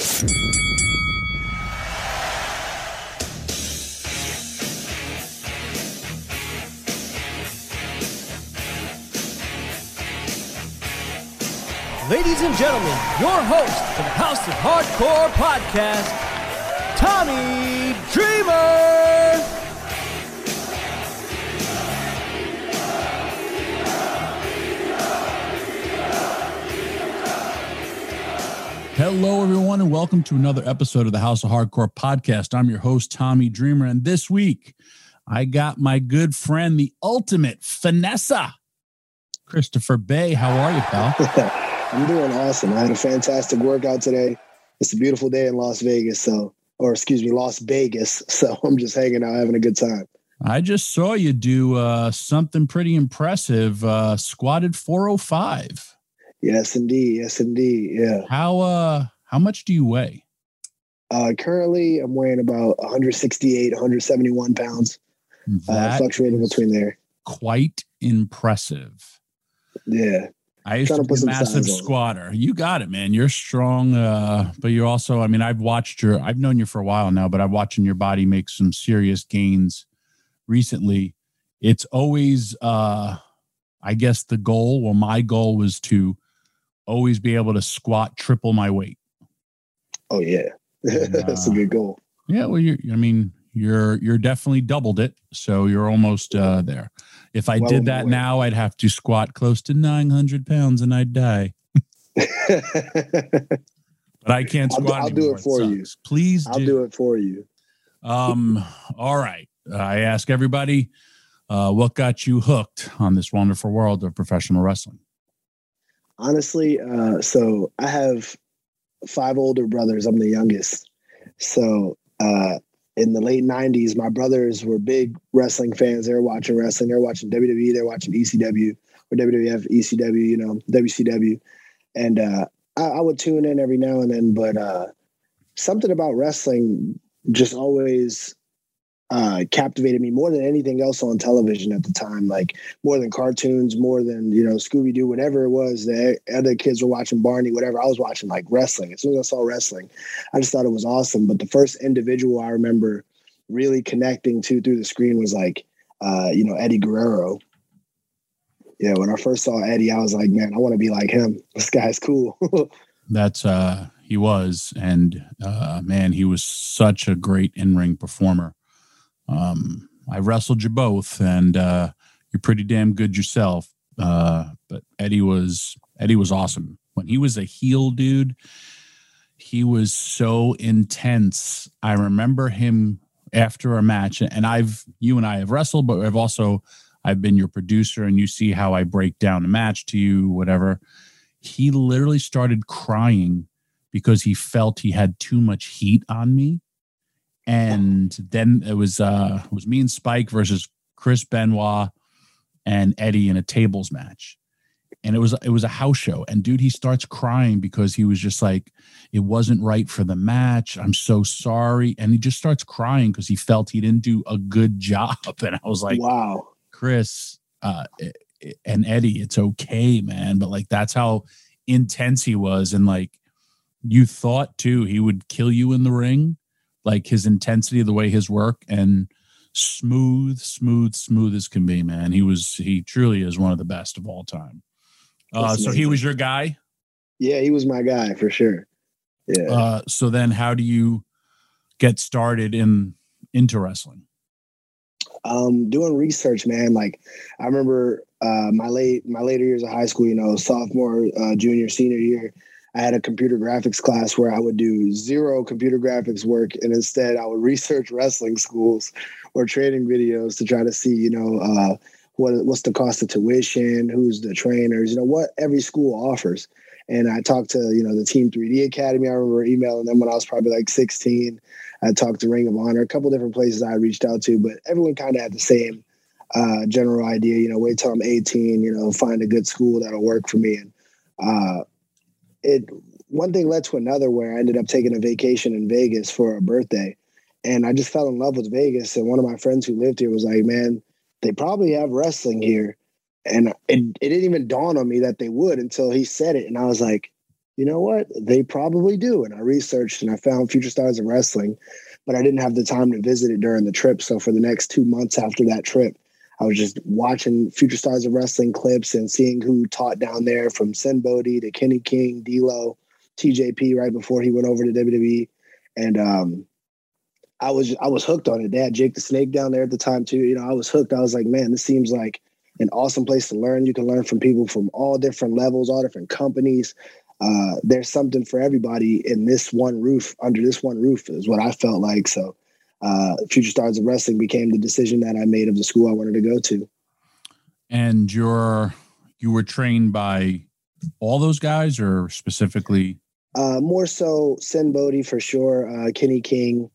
Ladies and gentlemen, your host for the House of Hardcore podcast, Tommy Dreamer. Hello, everyone, and welcome to another episode of the House of Hardcore podcast. I'm your host, Tommy Dreamer, and this week I got my good friend, the ultimate Finesser, Christopher Bey. How are you, pal? I'm doing awesome. I had a fantastic workout today. It's a beautiful day in Las Vegas, so or excuse me, Las Vegas. So I'm just hanging out, having a good time. I just saw you do uh, something pretty impressive. Uh, squatted 405. Yes, indeed. Yes, indeed. Yeah. How uh how much do you weigh? Uh, currently, I'm weighing about 168, 171 pounds, uh, That fluctuating between there. quite impressive. Yeah. I used to to be put a massive squatter. You got it, man. You're strong, uh, but you're also, I mean, I've watched your, I've known you for a while now, but I'm watching your body make some serious gains recently. It's always, uh, I guess the goal, well, my goal was to always be able to squat triple my weight. Oh yeah. That's a good goal. Yeah, well, you I mean, you're you're definitely doubled it, so you're almost uh, there. If I Well did that way. now, I'd have to squat close to 900 pounds and I'd die. But I can't I'll squat. I'll do it for you. sucks. Please I'll do. do it for you. Um. All right. I ask everybody, uh, what got you hooked on this wonderful world of professional wrestling? Honestly, uh, so I have five older brothers. I'm the youngest. So uh, in the late '90s, my brothers were big wrestling fans. They were watching wrestling. They were watching WWE. They were watching ECW or WWF, ECW. You know, WCW. And uh, I, I would tune in every now and then, but uh, something about wrestling just always uh, captivated me more than anything else on television at the time. Like more than cartoons, more than you know Scooby Doo, whatever it was. The other kids were watching Barney, whatever. I was watching like wrestling. As soon as I saw wrestling, I just thought it was awesome. But the first individual I remember really connecting to through the screen was like, uh, you know, Eddie Guerrero. Yeah, when I first saw Eddie, I was like, man, I want to be like him. This guy's cool. That's uh he was, and uh man, he was such a great in-ring performer. Um, I wrestled you both, and uh you're pretty damn good yourself. Uh, but Eddie was Eddie was awesome. When he was a heel dude, he was so intense. I remember him after a match, and I've you and I have wrestled, but I've also I've been your producer, and you see how I break down a match to you, whatever. He literally started crying because he felt he had too much heat on me. And then it was uh it was me and Spike versus Chris Benoit and Eddie in a tables match. And it was it was a house show. And dude, he starts crying because he was just like, it wasn't right for the match. I'm so sorry. And he just starts crying because he felt he didn't do a good job. And I was like, wow. Chris uh, and Eddie, it's okay, man. But like that's how intense he was, and like you thought too, he would kill you in the ring, like his intensity, the way his work, and smooth, smooth, smooth as can be, man. He was, he truly is one of the best of all time. Uh, so he was your guy. Yeah, he was my guy for sure. Yeah. Uh, so then, how do you get started in into wrestling? Um, doing research, man. Like I remember uh, my late my later years of high school. You know, sophomore, uh, junior, senior year. I had a computer graphics class where I would do zero computer graphics work, and instead I would research wrestling schools or training videos to try to see, you know, uh, what what's the cost of tuition, who's the trainers, you know, what every school offers. And I talked to, you know, the Team 3D Academy. I remember emailing them when I was probably like 16. I talked to Ring of Honor, a couple different places I reached out to, but everyone kind of had the same uh, general idea. You know, wait till I'm 18. You know, find a good school that'll work for me. And uh, it one thing led to another, where I ended up taking a vacation in Vegas for a birthday, and I just fell in love with Vegas. And one of my friends who lived here was like, "Man, they probably have wrestling here." And it, it didn't even dawn on me that they would until he said it. And I was like, you know what? They probably do. And I researched and I found Future Stars of Wrestling, but I didn't have the time to visit it during the trip. So for the next two months after that trip, I was just watching Future Stars of Wrestling clips and seeing who taught down there from Sinn Bodhi to Kenny King, D'Lo, TJP right before he went over to WWE. And um, I was I was hooked on it. Had Jake the Snake down there at the time too. You know, I was hooked. I was like, man, this seems like an awesome place to learn. You can learn from people from all different levels, all different companies. Uh, there's something for everybody in this one roof, under this one roof, is what I felt like. So, uh, Future Stars of Wrestling became the decision that I made of the school I wanted to go to. And you're you were trained by all those guys, or specifically? Uh, more so, Sinn Bodhi for sure. Uh, Kenny King,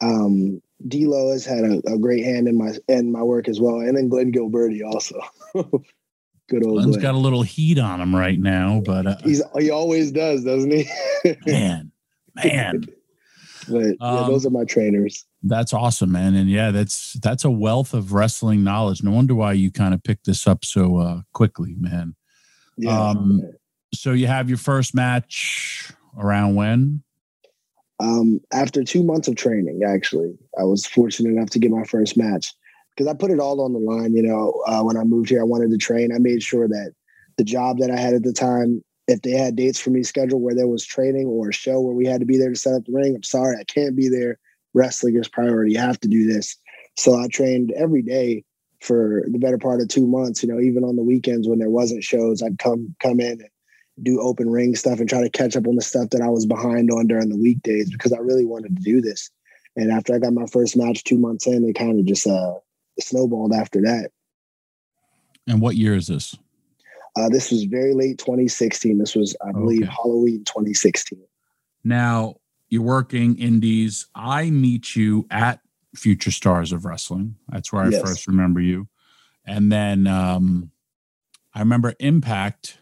um, D'Lo has had a, a, great hand in my in my work as well, and then Glenn Gilberti also. Good old. Glenn's Glenn. got a little heat on him right now, but uh, he's he always does, doesn't he? man, man. But yeah, um, those are my trainers. That's awesome, man, and yeah, that's that's a wealth of wrestling knowledge. No wonder why you kind of picked this up so uh, quickly, man. Yeah. Um, so you have your first match around when? Um, after two months of training, actually, I was fortunate enough to get my first match because I put it all on the line. You know, uh, when I moved here, I wanted to train. I made sure that the job that I had at the time, if they had dates for me scheduled where there was training or a show where we had to be there to set up the ring, I'm sorry, I can't be there. Wrestling is priority. You have to do this. So I trained every day for the better part of two months. You know, even on the weekends when there wasn't shows, I'd come come in and do open ring stuff and try to catch up on the stuff that I was behind on during the weekdays because I really wanted to do this. And after I got my first match two months in, it kind of just uh, snowballed after that. And what year is this? Uh, this was very late 2016. This was, I believe, okay. Halloween 2016. Now you're working indies. I meet you at Future Stars of Wrestling. That's where I yes. first remember you. And then um, I remember Impact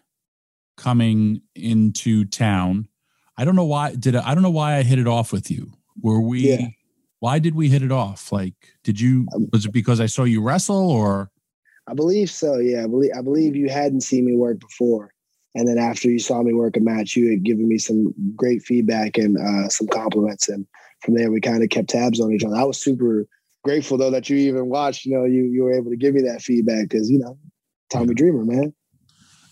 coming into town. I don't know why did I, I don't know why I hit it off with you. Were we yeah. why did we hit it off? Like did you um, was it because I saw you wrestle or I believe so, yeah. I believe I believe you hadn't seen me work before. And then after you saw me work a match, you had given me some great feedback and uh, some compliments. And from there we kind of kept tabs on each other. I was super grateful though that you even watched, you know, you you were able to give me that feedback because, you know, Tommy Dreamer, man.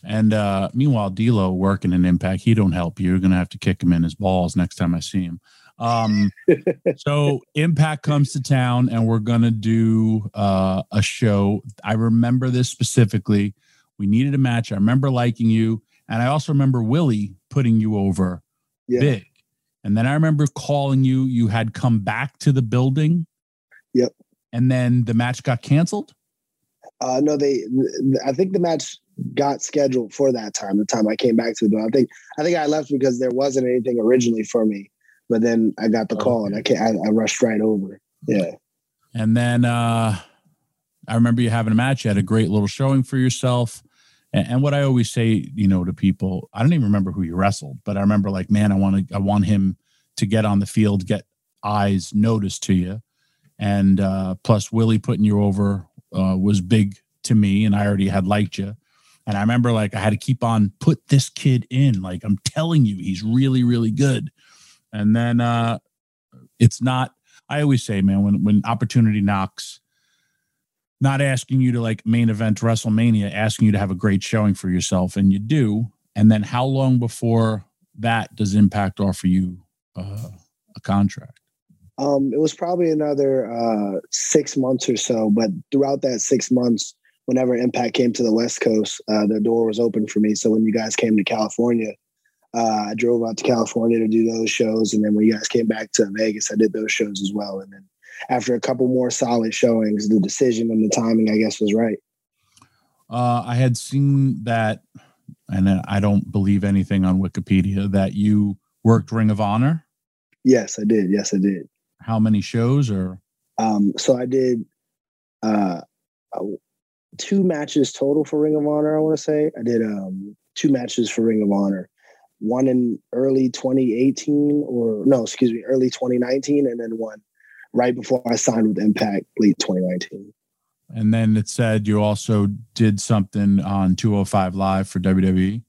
And uh, meanwhile, D'Lo working in Impact, he don't help you. You're gonna have to kick him in his balls next time I see him. Um, so Impact comes to town, and we're gonna do uh, a show. I remember this specifically. We needed a match. I remember liking you, and I also remember Willie putting you over yeah. big. And then I remember calling you. You had come back to the building. Yep. And then the match got canceled. Uh, no, they. I think the match got scheduled for that time. The time I came back to the building, I think I think I left because there wasn't anything originally for me, but then I got the oh, call and I, I, I rushed right over. Yeah. And then uh, I remember you having a match. You had a great little showing for yourself. And, and what I always say, you know, to people, I don't even remember who you wrestled, but I remember like, man, I want to, I want him to get on the field, get eyes noticed to you. And uh, plus, Willie putting you over uh, was big to me, and I already had liked you. And I remember like I had to keep on put this kid in. Like I'm telling you, he's really, really good. And then uh it's not I always say, man, when when opportunity knocks, not asking you to like main event WrestleMania, asking you to have a great showing for yourself, and you do. And then how long before that does Impact offer you uh, a contract? Um, it was probably another uh, six months or so, but throughout that six months, whenever Impact came to the West Coast, uh, the door was open for me. So when you guys came to California, uh, I drove out to California to do those shows, and then when you guys came back to Vegas, I did those shows as well. And then after a couple more solid showings, the decision and the timing, I guess, was right. Uh, I had seen that, and I don't believe anything on Wikipedia that you worked Ring of Honor. Yes, I did. Yes, I did. How many shows or? Um, so I did uh, uh, two matches total for Ring of Honor. I want to say I did um, two matches for Ring of Honor, one in early 2018 or no, excuse me, early 2019, and then one right before I signed with Impact, late 2019. And then it said you also did something on 205 Live for WWE.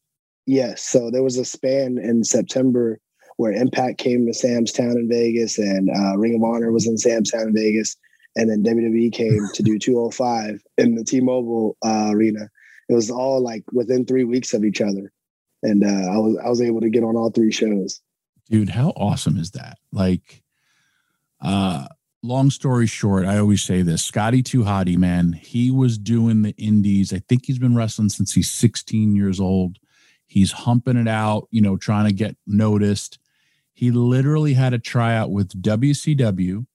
Yes. So there was a span in September where Impact came to Sam's Town in Vegas and uh, Ring of Honor was in Sam's Town in Vegas. And then WWE came to do 205 in the T Mobile uh, arena. It was all like within three weeks of each other. And uh, I was I was able to get on all three shows. Dude, how awesome is that? Like, uh, long story short, I always say this Scotty 2 Hotty, man, he was doing the indies. I think he's been wrestling since he's 16 years old. He's humping it out, you know, trying to get noticed. He literally had a tryout with WCW.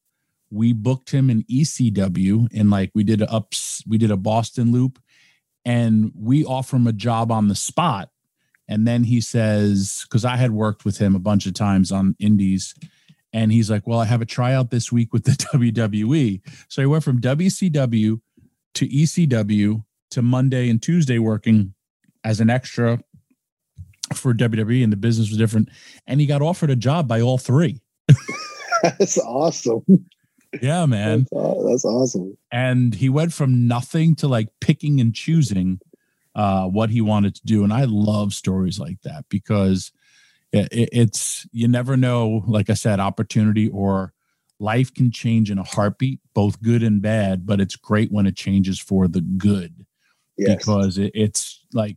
We booked him in ECW and like we did a ups, we did a Boston loop and we offer him a job on the spot. And then he says, because I had worked with him a bunch of times on indies, and he's like, Well, I have a tryout this week with the WWE. So he went from WCW to ECW to Monday and Tuesday working as an extra for WWE, and the business was different. And he got offered a job by all three. that's awesome. Yeah, man. That's, awesome. And he went from nothing to like picking and choosing uh, what he wanted to do. And I love stories like that because it, it's, you never know, like I said, opportunity or life can change in a heartbeat, both good and bad, but it's great when it changes for the good. Yes. Because it, it's like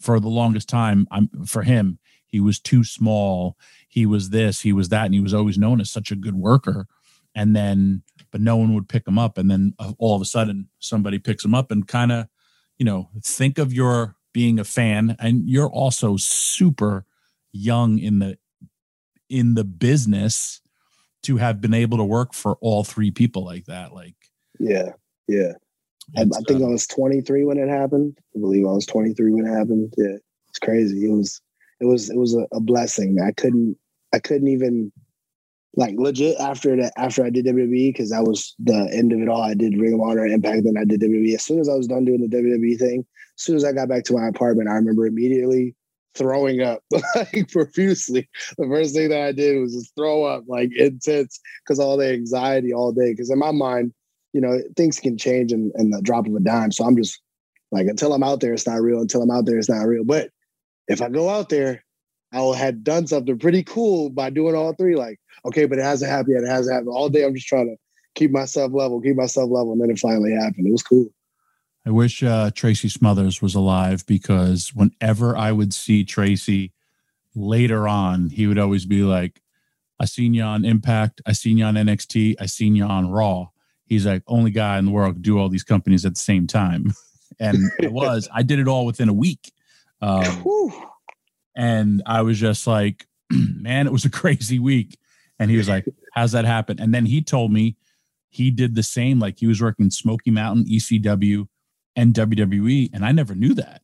for the longest time, I'm for him, he was too small. He was this, he was that, and he was always known as such a good worker. And then, but no one would pick him up. And then uh, all of a sudden, somebody picks him up and kind of, you know, think of your being a fan, and you're also super young in the in the business to have been able to work for all three people like that. Like, yeah, yeah. I, I, think uh, I was 23 when it happened. I believe I was 23 when it happened. Yeah, it's crazy. It was, it was, it was a, a blessing. I couldn't, I couldn't even like legit after that after I did WWE because that was the end of it all. I did Ring of Honor, Impact, then I did WWE. As soon as I was done doing the WWE thing, as soon as I got back to my apartment, I remember immediately throwing up like profusely. The first thing that I did was just throw up like intense because all the anxiety all day. Because in my mind, you know, things can change in, in the drop of a dime. So I'm just like, until I'm out there, it's not real. Until I'm out there, it's not real. But if I go out there, I have done something pretty cool by doing all three. Like, okay, but it hasn't happened yet. It hasn't happened. All day I'm just trying to keep myself level, keep myself level. And then it finally happened. It was cool. I wish uh, Tracy Smothers was alive because whenever I would see Tracy later on, he would always be like, I seen you on Impact, I seen you on NXT, I seen you on Raw. He's like, only guy in the world could do all these companies at the same time. and it was, I did it all within a week. Um, and I was just like, man, it was a crazy week. And he was like, how's that happen? And then he told me he did the same. Like he was working Smoky Mountain, ECW, and WWE, and I never knew that.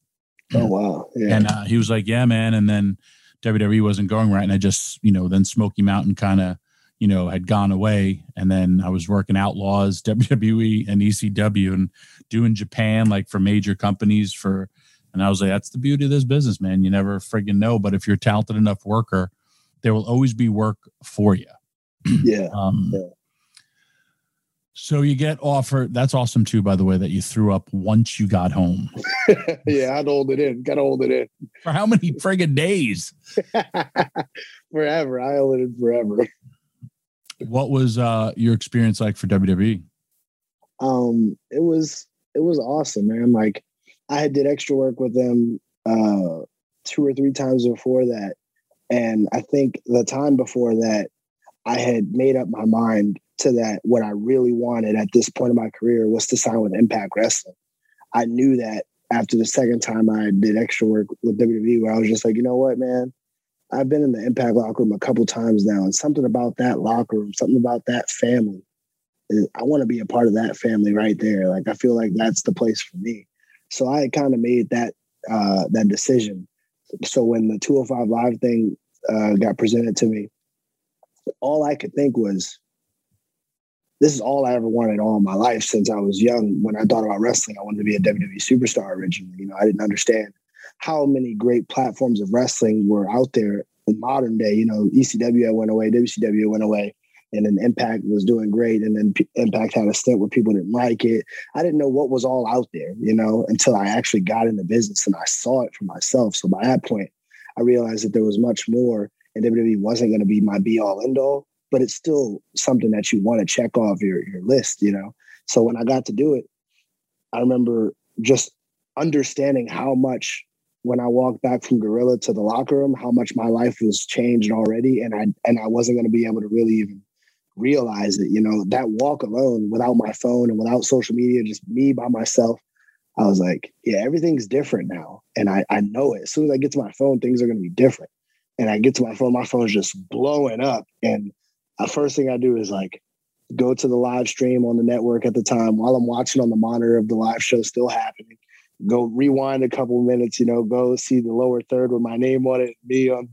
Oh wow! Yeah. And uh, he was like, "Yeah, man." And then WWE wasn't going right, and I just, you know, then Smoky Mountain kind of, you know, had gone away, and then I was working Outlaws, WWE, and ECW, and doing Japan like for major companies for, and I was like, "That's the beauty of this business, man. You never friggin' know, but if you're a talented enough worker, there will always be work for you." Yeah. um, yeah. So you get offered. That's awesome too, by the way, that you threw up once you got home. yeah, I'd hold it in. Gotta hold it in. For how many friggin' days? forever. I held it in forever. What was uh, your experience like for WWE? Um, it was it was awesome, man. Like I had did extra work with them uh two or three times before that. And I think the time before that, I had made up my mind to that what I really wanted at this point in my career was to sign with Impact Wrestling. I knew that after the second time I did extra work with WWE, where I was just like, you know what, man, I've been in the Impact locker room a couple times now, and something about that locker room, something about that family. I want to be a part of that family right there. Like I feel like that's the place for me. So I kind of made that uh, that decision. So when the 205 live thing uh, got presented to me, all I could think was, this is all I ever wanted all my life since I was young. When I thought about wrestling, I wanted to be a WWE superstar originally. You know, I didn't understand how many great platforms of wrestling were out there in modern day. You know, ECW went away, WCW went away, and then Impact was doing great. And then P- Impact had a stint where people didn't like it. I didn't know what was all out there, you know, until I actually got in the business and I saw it for myself. So by that point, I realized that there was much more, and WWE wasn't going to be my be all end all, but it's still something that you want to check off your your list, you know. So when I got to do it, I remember just understanding how much when I walked back from Gorilla to the locker room, how much my life was changed already, and I and I wasn't going to be able to really even realize it. You know, that walk alone, without my phone and without social media, just me by myself, I was like, yeah, everything's different now, and I I know it. As soon as I get to my phone, things are going to be different. And I get to my phone, my phone's just blowing up, and the first thing I do is like go to the live stream on the network at the time while I'm watching on the monitor of the live show still happening. Go rewind a couple minutes, you know, go see the lower third with my name on it, me on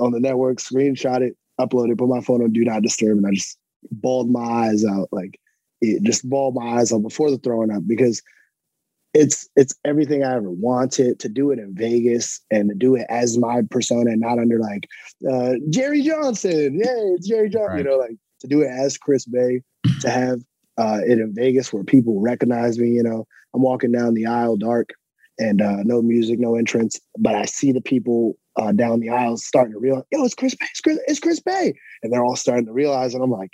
on the network, screenshot it, upload it, put my phone on do not disturb, and I just bawled my eyes out, like it just bawled my eyes out before the throwing up because it's it's everything I ever wanted to do it in Vegas and to do it as my persona and not under like uh, Jerry Johnson. Yeah, it's Jerry Johnson. Right. You know, like to do it as Chris Bey, to have uh, it in Vegas where people recognize me. You know, I'm walking down the aisle dark and uh, no music, no entrance, but I see the people uh, down the aisle starting to realize, yo, it's Chris Bey, it's Chris, it's Chris Bey, and they're all starting to realize, and I'm like,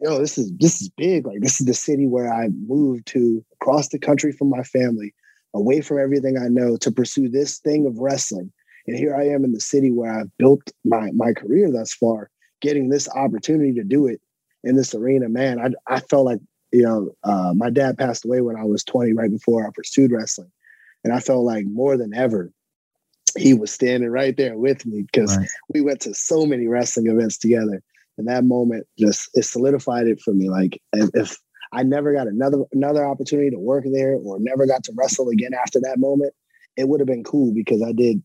yo, this is this is big. Like this is the city where I moved to across the country from my family, away from everything I know to pursue this thing of wrestling. And here I am in the city where I've built my my career thus far, getting this opportunity to do it in this arena. Man, I I felt like you know, uh, my dad passed away when I was 20, right before I pursued wrestling. And I felt like more than ever, he was standing right there with me because right. we went to so many wrestling events together. And that moment just it solidified it for me. Like if I never got another another opportunity to work there or never got to wrestle again after that moment, it would have been cool because I did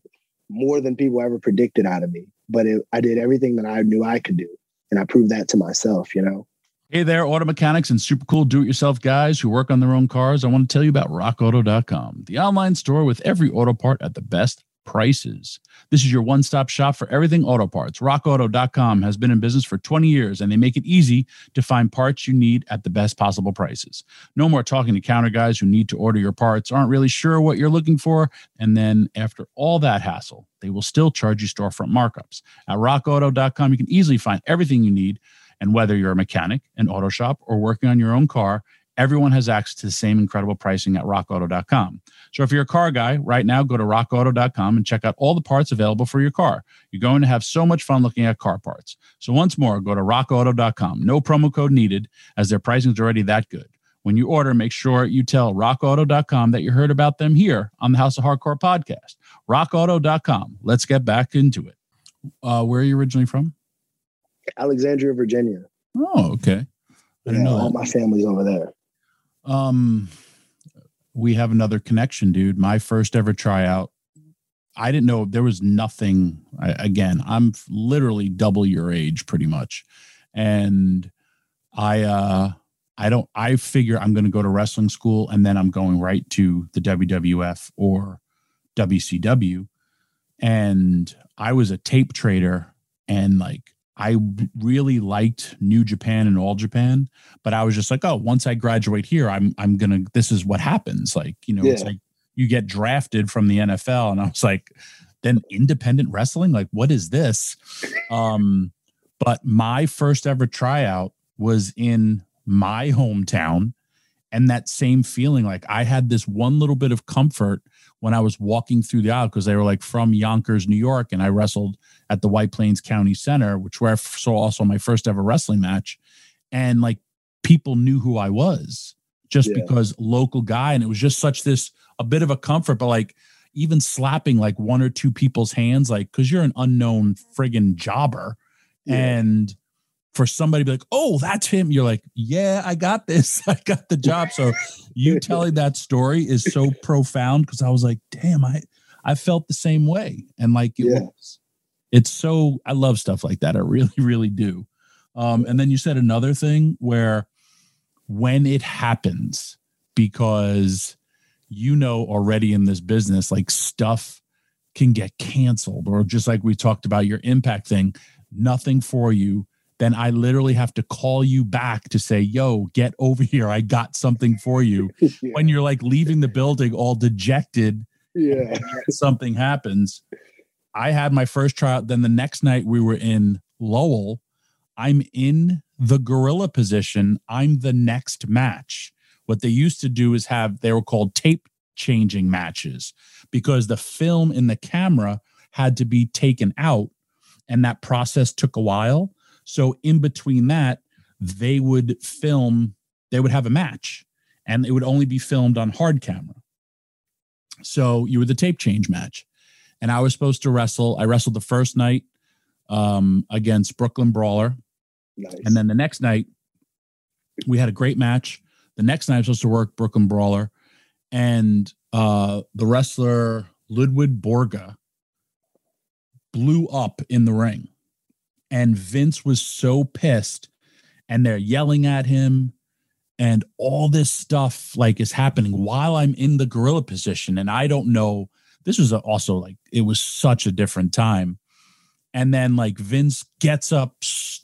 more than people ever predicted out of me. But it, I did everything that I knew I could do, and I proved that to myself. You know. Hey there, auto mechanics and super cool do it yourself guys who work on their own cars. I want to tell you about rockauto.com, the online store with every auto part at the best prices. This is your one stop shop for everything auto parts. RockAuto.com has been in business for 20 years and they make it easy to find parts you need at the best possible prices. No more talking to counter guys who need to order your parts, aren't really sure what you're looking for, and then after all that hassle, they will still charge you storefront markups. At RockAuto.com, you can easily find everything you need and whether you're a mechanic, an auto shop, or working on your own car, everyone has access to the same incredible pricing at rockauto.com. So if you're a car guy, right now go to rockauto.com and check out all the parts available for your car. You're going to have so much fun looking at car parts. So once more, go to rockauto.com. No promo code needed as their pricing is already that good. When you order, make sure you tell rockauto.com that you heard about them here on the House of Hardcore podcast. rockauto.com. Let's get back into it. Uh, where are you originally from? Alexandria, Virginia. Oh, okay. I didn't yeah, know all my family's over there. Um, we have another connection, dude. My first ever tryout. I didn't know there was nothing. I, again, I'm literally double your age, pretty much, and I uh I don't. I figure I'm going to go to wrestling school, and then I'm going right to the WWF or WCW. And I was a tape trader, and like I really liked New Japan and All Japan, but I was just like, oh, once I graduate here, I'm I'm gonna. This is what happens. Like you know, yeah. it's like you get drafted from the NFL, and I was like, then independent wrestling. Like, what is this? Um, but my first ever tryout was in my hometown, and that same feeling, like I had this one little bit of comfort when I was walking through the aisle because they were like from Yonkers, New York, and I wrestled at the White Plains County Center, which where I saw also my first ever wrestling match, and like people knew who I was just Yeah. because local guy, and it was just such this a bit of a comfort, but like even slapping like one or two people's hands, like because you're an unknown friggin' jobber, Yeah. and for somebody to be like, oh, that's him. You're like, yeah, I got this. I got the job. So you telling that story is so profound because I was like, damn, I I felt the same way. And like it Yeah. was it's so I love stuff like that. I really, really do. Um, and then you said another thing where when it happens, because you know already in this business, like stuff can get canceled, or just like we talked about your impact thing, nothing for you. Then I literally have to call you back to say, yo, get over here. I got something for you. yeah. When you're like leaving the building all dejected yeah. something happens. I had my first tryout. Then the next night we were in Lowell. I'm in the gorilla position. I'm the next match. What they used to do is have, they were called tape changing matches because the film in the camera had to be taken out and that process took a while. So in between that, they would film, they would have a match and it would only be filmed on hard camera. So you were the tape change match. And I was supposed to wrestle. I wrestled the first night um, against Brooklyn Brawler. Nice. And then the next night, we had a great match. The next night, I was supposed to work Brooklyn Brawler. And uh, the wrestler Ludwig Borga blew up in the ring. And Vince was so pissed. And they're yelling at him. And all this stuff like is happening while I'm in the gorilla position. And I don't know. This was also like, it was such a different time. And then like Vince gets up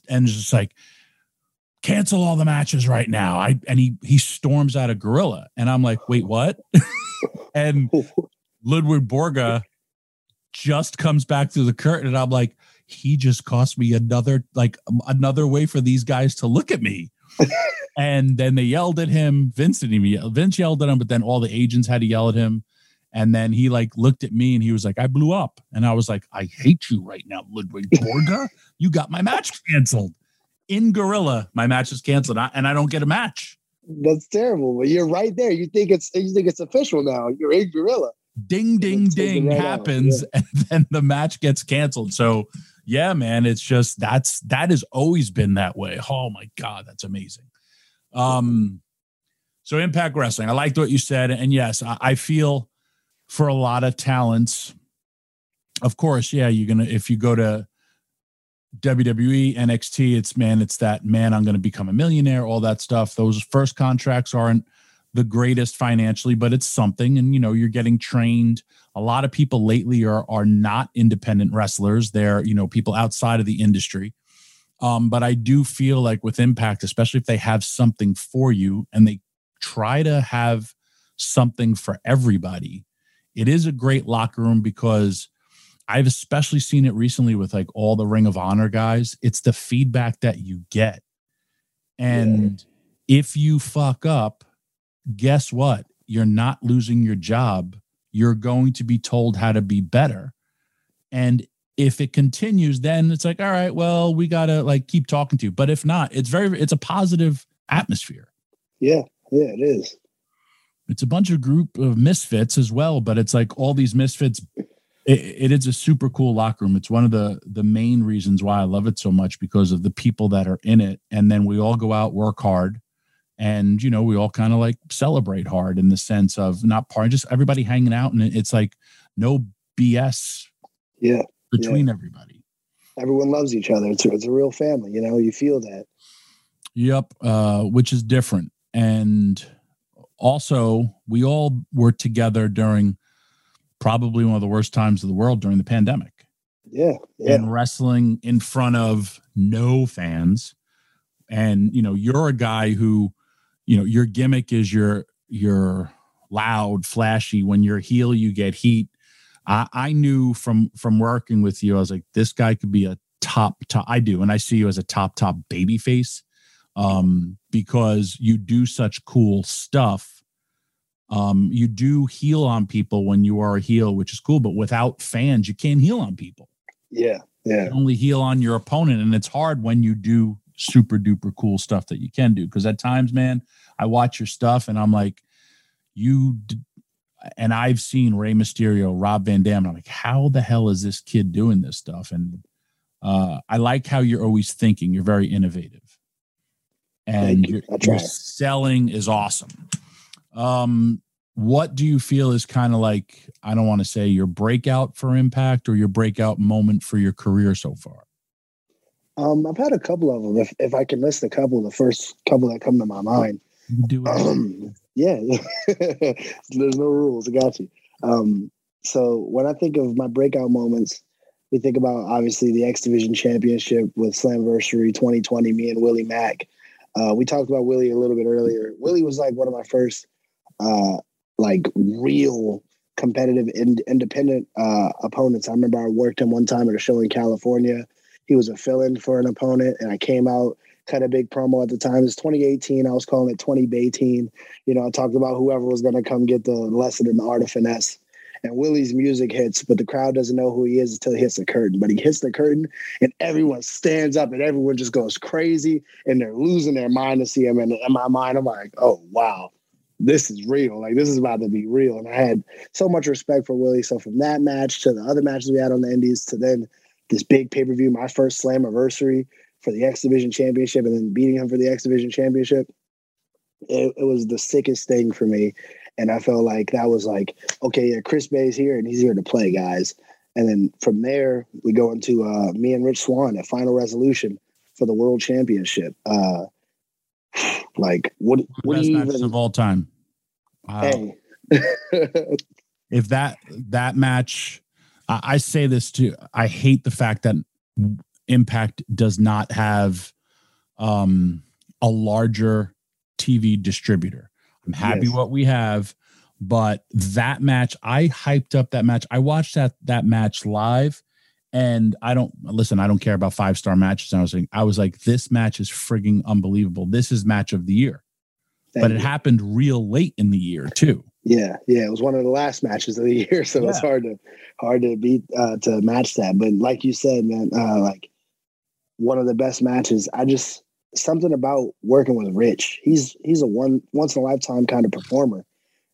and is just like, cancel all the matches right now. I and he he storms out of gorilla. And I'm like, wait, what? and Ludwig Borga just comes back through the curtain, and I'm like, he just cost me another like um, another way for these guys to look at me. and then they yelled at him. Vince didn't even yell. Vince yelled at him, but then all the agents had to yell at him. And then he like looked at me and he was like, I blew up. And I was like, I hate you right now, Ludwig Borga. you got my match canceled. In Gorilla, my match is canceled, and I don't get a match. That's terrible. But you're right there. You think it's you think it's official now. You're in gorilla. ding ding It takes it ding right happens and then the match gets canceled so yeah man it's just that's that has always been that way oh my god that's amazing um so impact wrestling i liked what you said and yes i, I feel for a lot of talents of course yeah you're gonna if you go to wwe nxt it's man it's that man i'm gonna become a millionaire all that stuff those first contracts aren't the greatest financially, but it's something. And you know, you're getting trained. A lot of people lately are are not independent wrestlers. They're you know people outside of the industry. Um, but I do feel like with Impact, especially if they have something for you and they try to have something for everybody, it is a great locker room because I've especially seen it recently with like all the Ring of Honor guys. It's the feedback that you get. And if you fuck up, guess what? You're not losing your job. You're going to be told how to be better. And if it continues, then it's like, all right, well, we gotta like keep talking to you. But if not, it's very it's a positive atmosphere. Yeah, yeah, it is. It's a bunch of group of misfits as well, but it's like all these misfits. It, it is a super cool locker room. It's one of the the main reasons why I love it so much because of the people that are in it. And then we all go out, work hard, and you know we all kind of like celebrate hard in the sense of not part, just everybody hanging out, and it's like no BS Yeah, between everybody. everyone loves each other. It's a, it's a real family. You know, you feel that. Yep, uh, which is different. And also, we all were together during probably one of the worst times of the world during the pandemic Yeah, yeah, and wrestling in front of no fans. And you know, you're a guy who, you know, your gimmick is you're you're loud, flashy. When you're heel, you get heat. I, I knew from from working with you, I was like, this guy could be a top top. I do, and I see you as a top top baby face um, because you do such cool stuff. Um, you do heel on people when you are a heel, which is cool, but without fans, you can't heel on people. Yeah, yeah, You only heel on your opponent, and it's hard when you do super duper cool stuff that you can do. Because at times, man, I watch your stuff and I'm like, you. D- and I've seen Rey Mysterio, Rob Van Dam, and I'm like, how the hell is this kid doing this stuff? And uh, I like how you're always thinking. You're very innovative, and you. your, your selling is awesome. Um, what do you feel is kind of like I don't want to say your breakout for Impact or your breakout moment for your career so far? Um, I've had a couple of them. If if I can list a couple, the first couple that come to my mind. Do it. Um, yeah, there's no rules. I got you. Um, so when I think of my breakout moments, we think about obviously the X Division Championship with Slammiversary 2020. Me and Willie Mack. Uh, we talked about Willie a little bit earlier. Willie was like one of my first, uh, like real competitive in, independent uh, opponents. I remember I worked him one time at a show in California. He was a fill-in for an opponent, and I came out cut a big promo at the time. It was 2018. I was calling it 2018. You know, I talked about whoever was going to come get the lesson in the art of finesse. And Willie's music hits, but the crowd doesn't know who he is until he hits the curtain. But he hits the curtain, and everyone stands up, and everyone just goes crazy, and they're losing their mind to see him. And in my mind, I'm like, oh wow, this is real. Like this is about to be real. And I had so much respect for Willie. So from that match to the other matches we had on the Indies to then this big pay per view, my first Slammiversary for the X Division Championship, and then beating him for the X Division Championship. It, it was the sickest thing for me, and I felt like that was like, okay, yeah, Chris Bey's here, and he's here to play, guys. And then from there, we go into uh, me and Rich Swann at Final Resolution for the World Championship. Uh, like, what? What do Best you matches even? of all time. Wow. Hey, if that that match I, I say this too. I hate the fact that impact does not have um a larger tv distributor. I'm happy Yes. what we have but that match i hyped up that match. I watched that that match live and i don't listen i don't care about five star matches. I was like i was like this match is frigging unbelievable. This is match of the year. But thank it you. happened real late in the year too Yeah, yeah, it was one of the last matches of the year, so it's Yeah. hard to hard to beat uh, to match that. But like you said, man, uh, like one of the best matches. I just something about working with Rich. He's he's a one once in a lifetime kind of performer.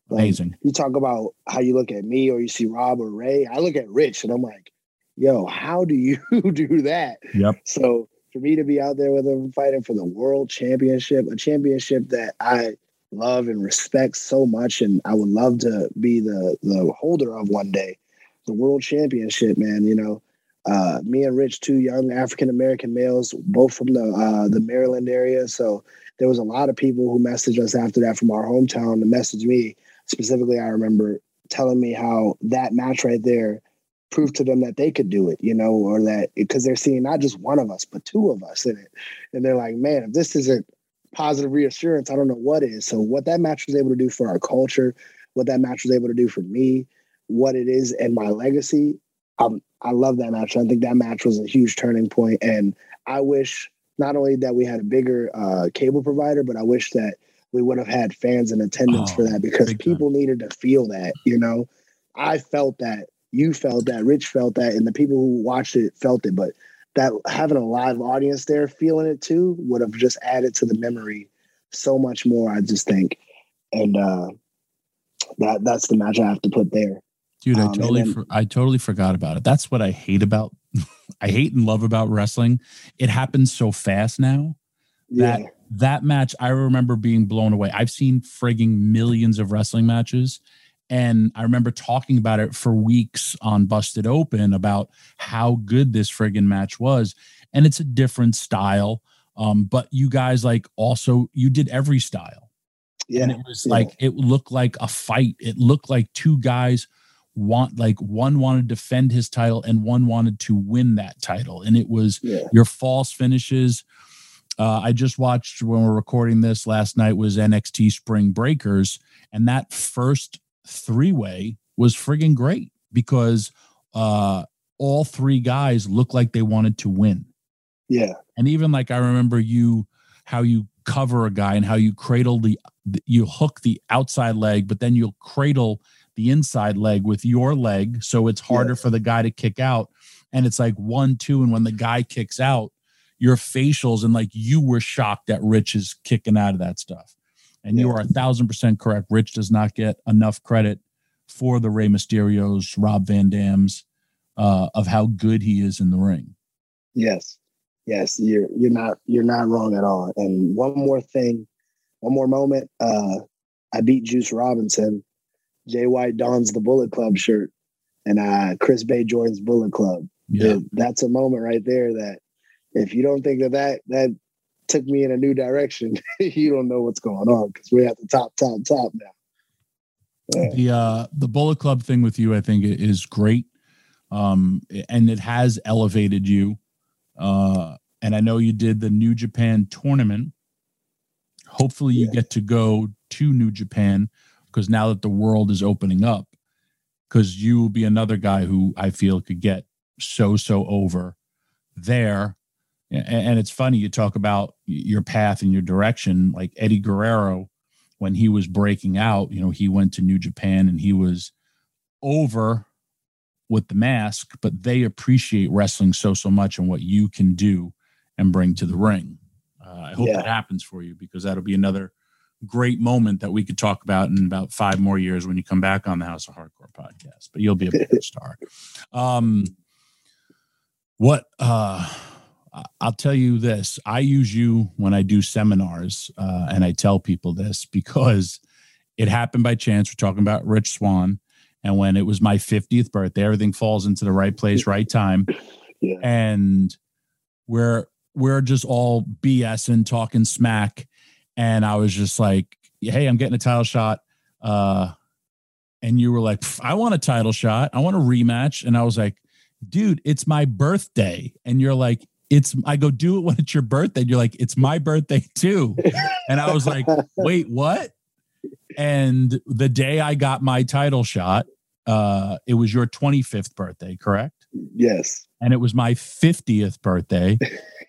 Like, amazing You talk about how you look at me or you see Rob or Ray. I look at Rich and I'm like, yo, how do you do that? Yep. So for me to be out there with him fighting for the world championship, a championship that I love and respect so much, and I would love to be the the holder of one day, the world championship, man. You know, uh, me and Rich, two young African American males, both from the uh, the Maryland area. So there was a lot of people who messaged us after that from our hometown to message me specifically. I remember telling me how that match right there proved to them that they could do it, you know, or that because they're seeing not just one of us, but two of us in it. And they're like, man, if this isn't positive reassurance, I don't know what is. So, what that match was able to do for our culture, what that match was able to do for me, what it is and my legacy, um, I love that match. I think that match was a huge turning point. And I wish not only that we had a bigger uh, cable provider, but I wish that we would have had fans in attendance Oh, for that because big time. people needed to feel that, you know. I felt that, you felt that, Rich felt that, and the people who watched it felt it. But that having a live audience there feeling it too would have just added to the memory so much more, I just think. And uh that that's the match I have to put there. Dude, I Um, totally, then- for, I totally forgot about it. That's what I hate about, I hate and love about wrestling. It happens so fast now. Yeah. That that match, I remember being blown away. I've seen frigging millions of wrestling matches, and I remember talking about it for weeks on Busted Open about how good this friggin' match was. And it's a different style, um, but you guys like also you did every style Yeah. and it was yeah. like it looked like a fight it looked like two guys want like one wanted to defend his title and one wanted to win that title and it was yeah. your false finishes uh, i just watched when we're recording this last night was nxt spring breakers and that first three way was friggin' great because uh all three guys looked like they wanted to win Yeah. and even like I remember you how you cover a guy and how you cradle the you hook the outside leg, but then you'll cradle the inside leg with your leg, so it's harder for the guy to kick out. And it's like one, two, and when the guy kicks out, your facials and like you were shocked that Rich is kicking out of that stuff. And you are a thousand percent correct. Rich does not get enough credit for the Rey Mysterios, Rob Van Dam's, uh, of how good he is in the ring. Yes. Yes, you're you're not you're not wrong at all. And one more thing, one more moment. Uh I beat Juice Robinson. Jay White dons the Bullet Club shirt and uh Chris Bey joins Bullet Club. Yeah. Th- That's a moment right there that if you don't think that that that took me in a new direction, you don't know what's going on because we're at the top, top, top now. Yeah. the uh the bullet club thing with you i think is great um and it has elevated you uh and i know you did the new japan tournament hopefully you Yeah. get to go to new japan because now that the world is opening up because you will be another guy who i feel could get so so over there and it's funny you talk about your path and your direction like eddie guerrero when he was breaking out, you know, he went to New Japan and he was over with the mask, but they appreciate wrestling so, so much and what you can do and bring to the ring. Uh, I hope Yeah. that happens for you because that'll be another great moment that we could talk about in about five more years when you come back on the House of Hardcore podcast, but you'll be a big star. Um, what, uh, I'll tell you this. I use you when I do seminars, uh, and I tell people this because it happened by chance. We're talking about Rich Swann, and when it was my 50th birthday, everything falls into the right place, right time, Yeah. and we're we're just all BSing, talking smack, and I was just like, "Hey, I'm getting a title shot," uh, and you were like, "I want a title shot. I want a rematch," and I was like, "Dude, it's my birthday," and you're like it's I go do it when it's your birthday. And you're like, it's my birthday too. And I was like, wait, what? And the day I got my title shot, uh, it was your 25th birthday, correct? yes. And it was my 50th birthday.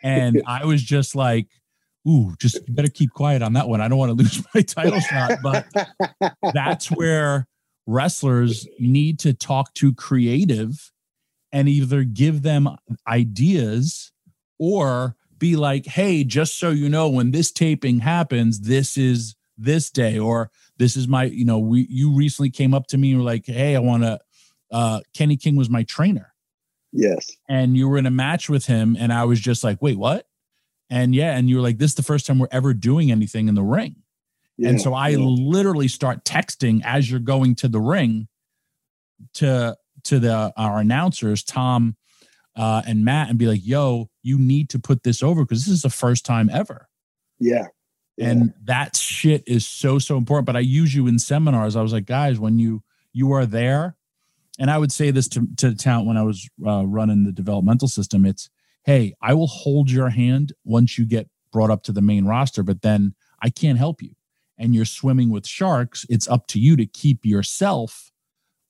And I was just like, ooh, just better keep quiet on that one. I don't want to lose my title shot. But that's where wrestlers need to talk to creative and either give them ideas or be like, hey, just so you know, when this taping happens, this is this day, or this is my, you know, we you recently came up to me and were like, hey, I want to uh Kenny King was my trainer yes. and you were in a match with him and I was just like, wait, what? And yeah, and you were like, this is the first time we're ever doing anything in the ring. and so I yeah. literally start texting as you're going to the ring to to the our announcers, Tom uh, and Matt, and be like, "Yo, you need to put this over because this is the first time ever." yeah. Yeah. And that shit is so so important. But I use you in seminars. I was like, guys, when you you are there, and I would say this to to the talent when I was uh, running the developmental system. It's hey, I will hold your hand once you get brought up to the main roster, but then I can't help you. And you're swimming with sharks. It's up to you to keep yourself,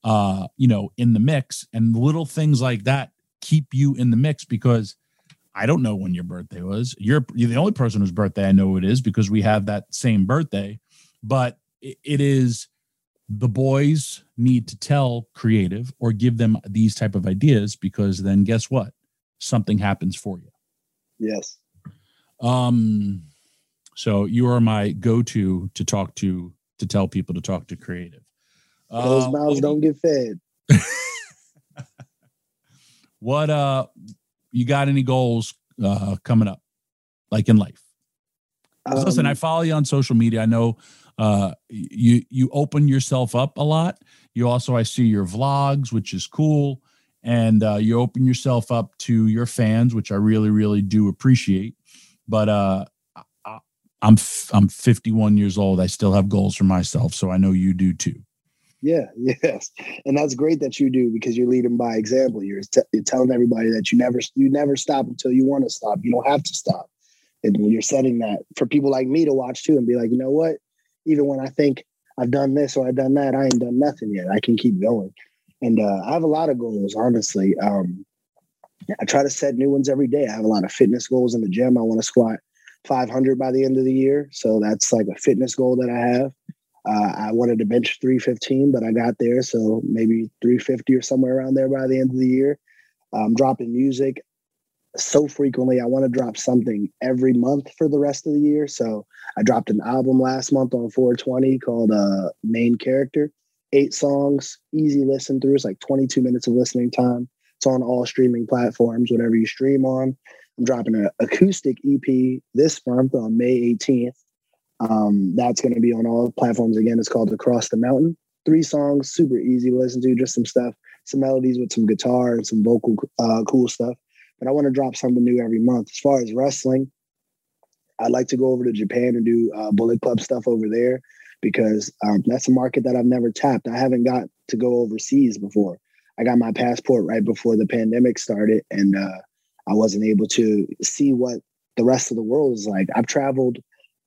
uh, you know, in the mix. And little things like that keep you in the mix because I don't know when your birthday was. You're, you're the only person whose birthday I know it is because we have that same birthday. But it, it is the boys need to tell creative or give them these type of ideas because then guess what? Something happens for you. Yes. Um, so you are my go-to to talk to to tell people to talk to creative. Those Uh, mouths don't get fed. What uh, you got any goals uh coming up, like in life? 'Cause listen, Um, I follow you on social media. I know uh you you open yourself up a lot. You also I see your vlogs, which is cool, and uh, you open yourself up to your fans, which I really really do appreciate. But uh, I, I'm f- I'm 51 years old. I still have goals for myself, so I know you do too. Yeah, yes, and that's great that you do because you're leading by example. You're, t- you're telling everybody that you never you never stop until you want to stop. You don't have to stop, and you're setting that for people like me to watch too and be like, you know what? Even when I think I've done this or I've done that, I ain't done nothing yet. I can keep going, and uh, I have a lot of goals. Honestly, um, I try to set new ones every day. I have a lot of fitness goals in the gym. I want to squat 500 by the end of the year. So that's like a fitness goal that I have. Uh, I wanted to bench 315, but I got there. So maybe 350 or somewhere around there by the end of the year. I'm dropping music so frequently. I want to drop something every month for the rest of the year. So I dropped an album last month on 420 called uh, Main Character. Eight songs, easy listen through. It's like 22 minutes of listening time. It's on all streaming platforms, whatever you stream on. I'm dropping an acoustic EP this month on May 18th. Um, that's going to be on all platforms again. It's called Across the Mountain. Three songs, super easy to listen to, just some stuff, some melodies with some guitar and some vocal uh, cool stuff. But I want to drop something new every month. As far as wrestling, I'd like to go over to Japan and do uh, Bullet Club stuff over there because um, that's a market that I've never tapped. I haven't got to go overseas before. I got my passport right before the pandemic started, and uh, I wasn't able to see what the rest of the world is like. I've traveled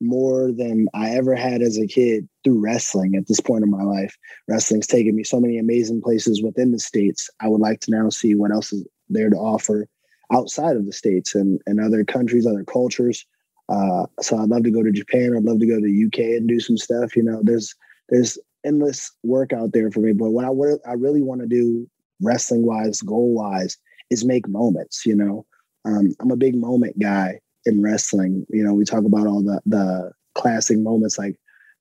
more than I ever had as a kid through wrestling at this point in my life. Wrestling's taken me so many amazing places within the States. I would like to now see what else is there to offer outside of the States and, and other countries, other cultures. Uh, so I'd love to go to Japan. I'd love to go to the UK and do some stuff. You know, there's there's endless work out there for me. But what I, what I really want to do wrestling wise, goal wise, is make moments. You know, um, I'm a big moment guy in wrestling. You know, we talk about all the the classic moments. Like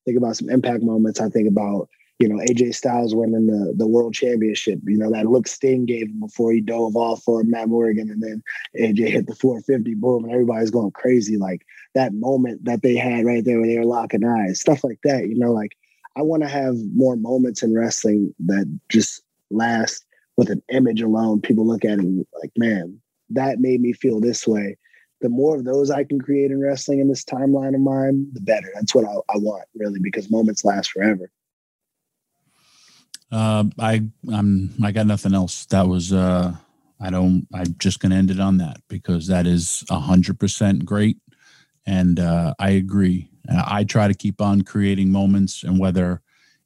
think about some impact moments. I think about you know AJ Styles winning the the world championship. You know that look Sting gave him before he dove off for Matt Morgan, and then AJ hit the 450, boom, and everybody's going crazy. Like that moment that they had right there where they were locking eyes, stuff like that. You know, like I want to have more moments in wrestling that just last with an image alone. People look at it like, man, that made me feel this way. The more of those I can create in wrestling in this timeline of mine, the better. That's what I, I want, really, because moments last forever. Uh, I I'm I got nothing else. That was uh, I don't. I'm just gonna end it on that because that is hundred percent great, and uh, I agree. I try to keep on creating moments, and whether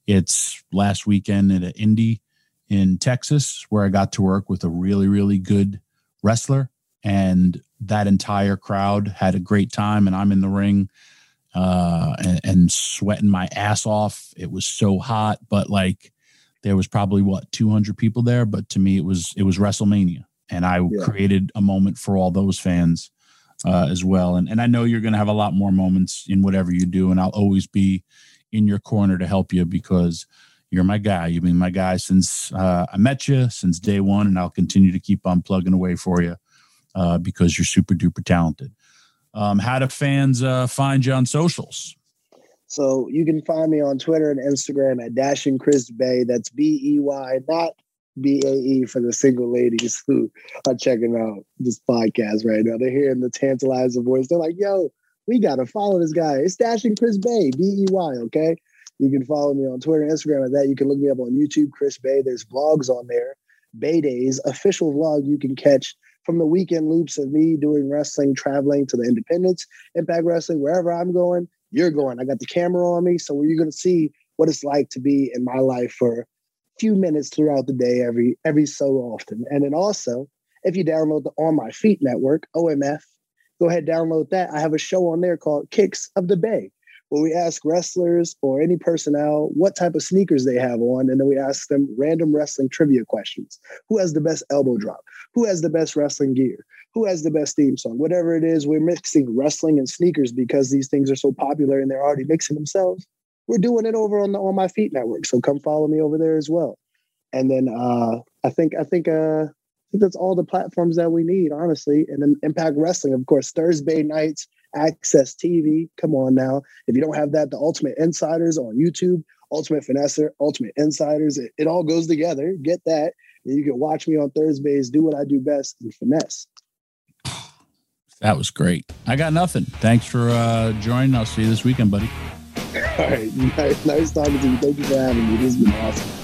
it's last weekend at an indie in Texas where I got to work with a really really good wrestler, and that entire crowd had a great time, and I'm in the ring. Uh, and, and sweating my ass off. It was so hot, but like there was probably what 200 people there but to me it was it was wrestlemania and i yeah. created a moment for all those fans uh, as well and, and i know you're going to have a lot more moments in whatever you do and i'll always be in your corner to help you because you're my guy you've been my guy since uh, i met you since day one and i'll continue to keep on plugging away for you uh, because you're super duper talented um, how do fans uh, find you on socials so you can find me on Twitter and Instagram at Dashing Chris Bey. That's B E Y, not B A E for the single ladies who are checking out this podcast right now. They're hearing the tantalizing voice. They're like, yo, we got to follow this guy. It's Dashing Chris Bey, B E Y, okay? You can follow me on Twitter and Instagram at that. You can look me up on YouTube, Chris Bey. There's vlogs on there. Bey Days, official vlog you can catch from the weekend loops of me doing wrestling, traveling to the independence, impact wrestling, wherever I'm going you're going. I got the camera on me, so you're to see what it's like to be in my life for a few minutes throughout the day, every every so often. And then also, if you download the On My Feet network (OMF), go ahead download that. I have a show on there called Kicks of the Bay, where we ask wrestlers or any personnel what type of sneakers they have on, and then we ask them random wrestling trivia questions. Who has the best elbow drop? Who has the best wrestling gear? who has the best theme song? Whatever it is, we're mixing wrestling and sneakers because these things are so popular and they're already mixing themselves. We're doing it over on the On My Feet network, so come follow me over there as well. And then uh, I think I think uh, I think that's all the platforms that we need, honestly. And then Impact Wrestling, of course, Thursday nights, AXS TV. Come on now, if you don't have that, the Ultimate Insiders on YouTube, Ultimate Finesser, Ultimate Insiders. It, it all goes together. Get that. And you can watch me on Thursdays, do what I do best, and finesse. That was great. I got nothing. Thanks for uh, joining. I'll see you this weekend, buddy. All right. Nice, nice talking to you. Thank you for having me. This has been awesome.